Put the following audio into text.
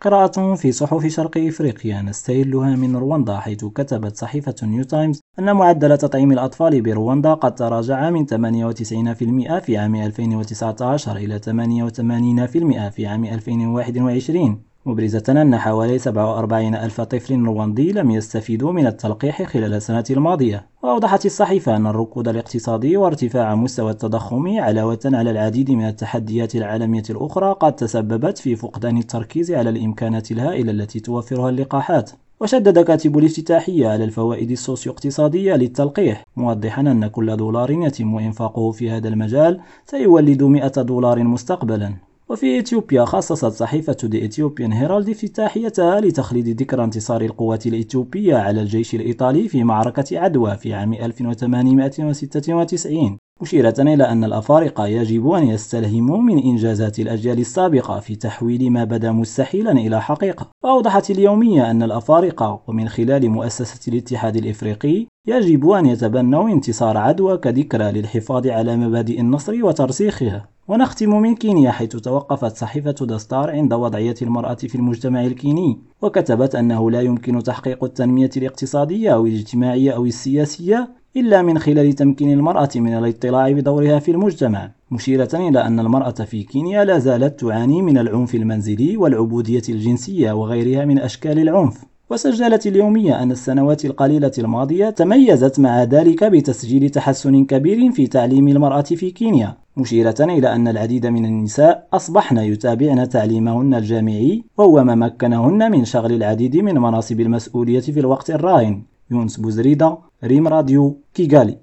قراءة في صحف شرق إفريقيا. نستهلها من رواندا حيث كتبت صحيفة نيو تايمز أن معدل تطعيم الأطفال برواندا قد تراجع من 98% في عام 2019 إلى 88% في عام 2021 مبرزة أن حوالي 47 ألف طفل رواندي لم يستفيدوا من التلقيح خلال السنة الماضية. وأوضحت الصحيفة أن الركود الاقتصادي وارتفاع مستوى التضخم علاوة على العديد من التحديات العالمية الأخرى قد تسببت في فقدان التركيز على الإمكانات الهائلة التي توفرها اللقاحات. وشدد كاتب الافتتاحية على الفوائد السوسيو اقتصادية للتلقيح موضحا أن كل دولار يتم إنفاقه في هذا المجال سيولد 100 دولار مستقبلا. وفي إثيوبيا خصصت صحيفة دي إثيوبيان هيرالد افتتاحيتها لتخليد ذكرى انتصار القوات الإثيوبية على الجيش الإيطالي في معركة عدوى في عام 1896 مشيرة إلى أن الأفارقة يجب أن يستلهموا من إنجازات الأجيال السابقة في تحويل ما بدا مستحيلا إلى حقيقة. وأوضحت اليومية أن الأفارقة ومن خلال مؤسسة الاتحاد الإفريقي يجب أن يتبنوا انتصار عدوى كذكرى للحفاظ على مبادئ النصر وترسيخها. ونختم من كينيا حيث توقفت صحيفة دستار عند وضعية المرأة في المجتمع الكيني وكتبت أنه لا يمكن تحقيق التنمية الاقتصادية أو الاجتماعية أو السياسية إلا من خلال تمكين المرأة من الاطلاع بدورها في المجتمع مشيرة إلى أن المرأة في كينيا لا زالت تعاني من العنف المنزلي والعبودية الجنسية وغيرها من أشكال العنف. وسجلت اليومية أن السنوات القليلة الماضية تميزت مع ذلك بتسجيل تحسن كبير في تعليم المرأة في كينيا. مشيرة إلى أن العديد من النساء أصبحن يتابعن تعليمهن الجامعي وهو ما مكنهن من شغل العديد من مناصب المسؤولية في الوقت الراهن. يونس بوزريدا ريم راديو كيغالي.